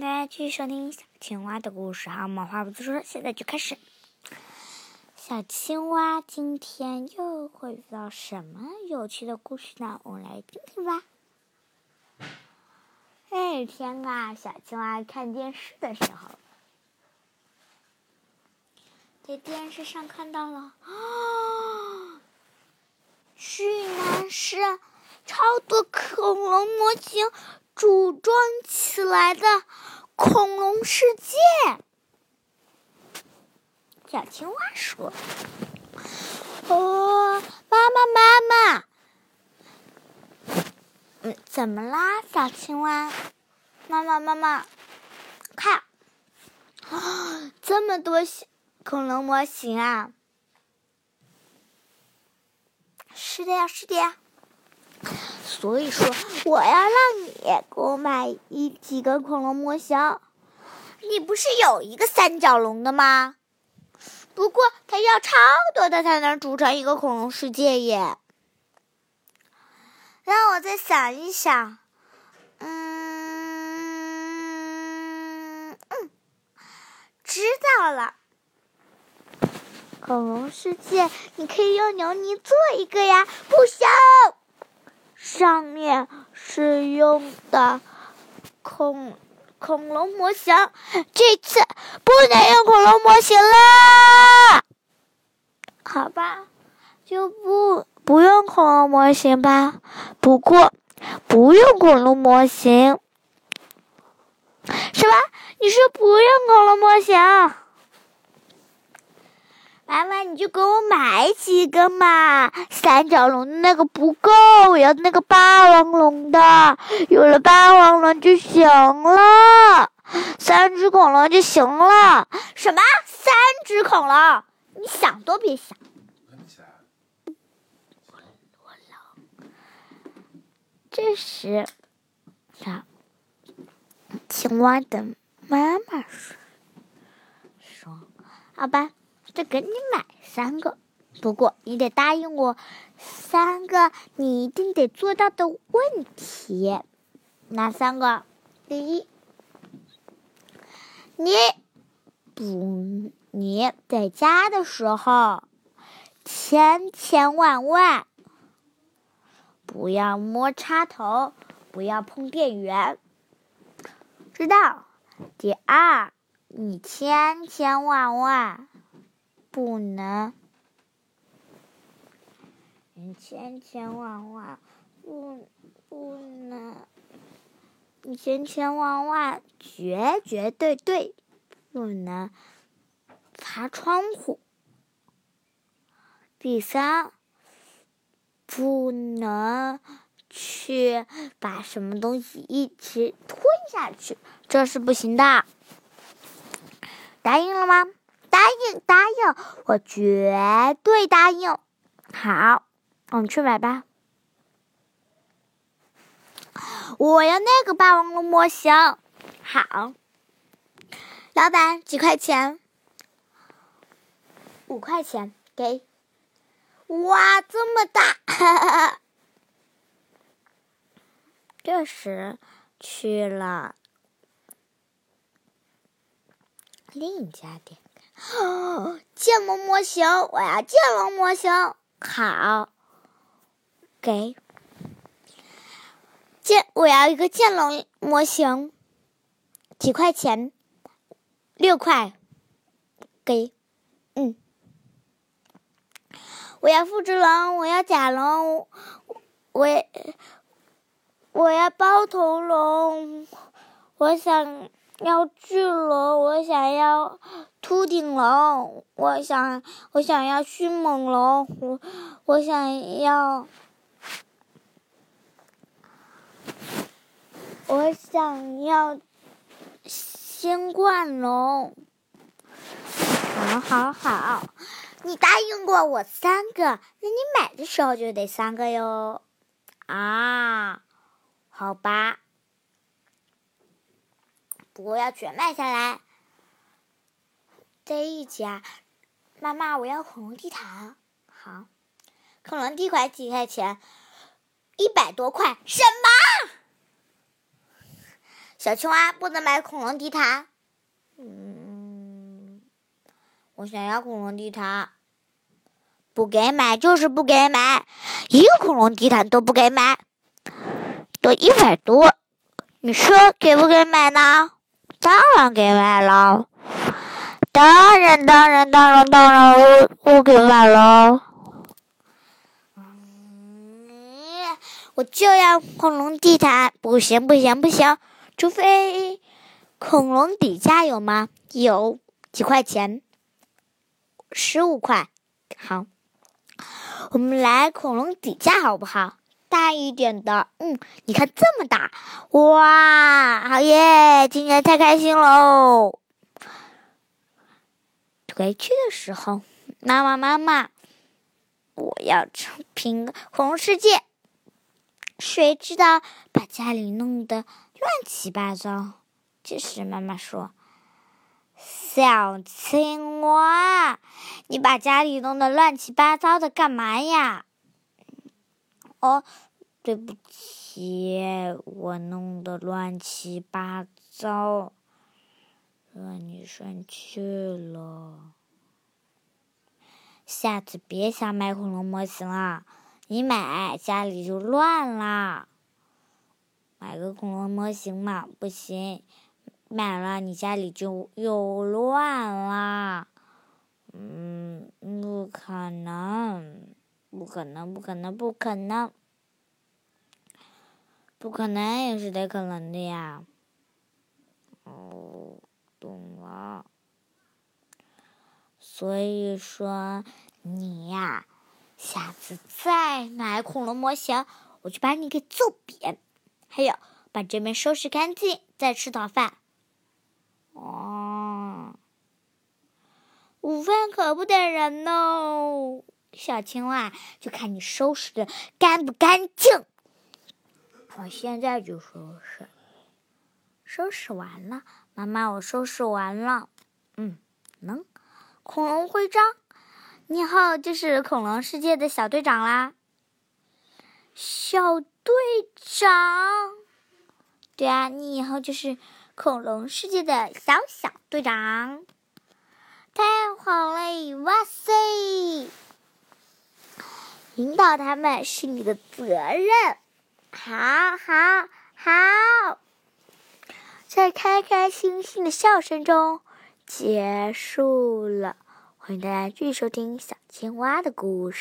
大家继续收听小青蛙的故事。好，我们话不多说，现在就开始。小青蛙今天又会遇到什么有趣的故事呢？我们来听听吧。那天啊，小青蛙看电视的时候，在电视上看到了啊，居然是超多恐龙模型。组装起来的恐龙世界，小青蛙说：“哦，妈妈，妈妈，嗯，怎么啦，小青蛙？妈妈，妈妈，看，啊，这么多恐龙模型啊！是的呀，是的呀。”所以说，我要让你给我买一几个恐龙模型。你不是有一个三角龙的吗？不过它要超多的才能组成一个恐龙世界耶。让我再想一想。嗯嗯，知道了。恐龙世界，你可以用牛泥做一个呀。不行。上面是用的恐恐龙模型，这次不能用恐龙模型了。好吧，就不不用恐龙模型吧。不过不用恐龙模型，什么？你说不用恐龙模型？妈妈，你就给我买几个嘛！三角龙的那个不够，我要那个霸王龙的。有了霸王龙就行了，三只恐龙就行了。什么？三只恐龙？你想都别想！这时，小青蛙的妈妈说：“说，好吧。”就给你买三个，不过你得答应我三个你一定得做到的问题。哪三个？第一，你不你在家的时候，千千万万不要摸插头，不要碰电源，知道？第二，你千千万万。不能，你千千万万不不能，你千千万万绝绝对对不能爬窗户。第三，不能去把什么东西一起吞下去，这是不行的。答应了吗？答应，答应，我绝对答应。好，我们去买吧。我要那个霸王龙模型。好，老板，几块钱？五块钱，给。哇，这么大！这时去了另一家店。剑龙模型，我要剑龙模型。好，给剑，我要一个剑龙模型。几块钱？六块。给，嗯。我要复制龙，我要甲龙，我我要包头龙，我想。要巨龙，我想要秃顶龙，我想我想要迅猛龙，我我想要，我想要仙冠龙。好，好，好，你答应过我三个，那你买的时候就得三个哟。啊，好吧。不过要全买下来。在一家，妈妈，我要恐龙地毯。好，恐龙地毯几块钱？一百多块。什么？小青蛙不能买恐龙地毯。嗯，我想要恐龙地毯，不给买就是不给买，一个恐龙地毯都不给买，都一百多，你说给不给买呢？当然给买了，当然当然当然当然我我给买了。嗯，我就要恐龙地毯，不行不行不行，除非恐龙底价有吗？有几块钱？十五块。好，我们来恐龙底价好不好？大一点的，嗯，你看这么大，哇，好耶！今天太开心喽！回去的时候，妈妈妈妈，我要拼恐龙世界。谁知道把家里弄得乱七八糟？这时妈妈说：“小青蛙，你把家里弄得乱七八糟的干嘛呀？”哦，对不起，我弄得乱七八糟，让你生气了。下次别想买恐龙模型了，你买家里就乱啦。买个恐龙模型嘛，不行，买了你家里就又乱啦。嗯，不可能，不可能，不可能，不可能，不可能也是得可能的呀。哦，懂了。所以说，你呀，下次再买恐龙模型，我就把你给揍扁。还有，把这边收拾干净，再吃早饭。哦，午饭可不等人哦，小青蛙，就看你收拾的干不干净。我现在就收拾，收拾完了，妈妈，我收拾完了。嗯，能。恐龙徽章，你以后就是恐龙世界的小队长啦！小队长，对啊，你以后就是恐龙世界的小小队长，太好了！哇塞，引导他们是你的责任，好好好，在开开心心的笑声中。结束了，欢迎大家继续收听小青蛙的故事。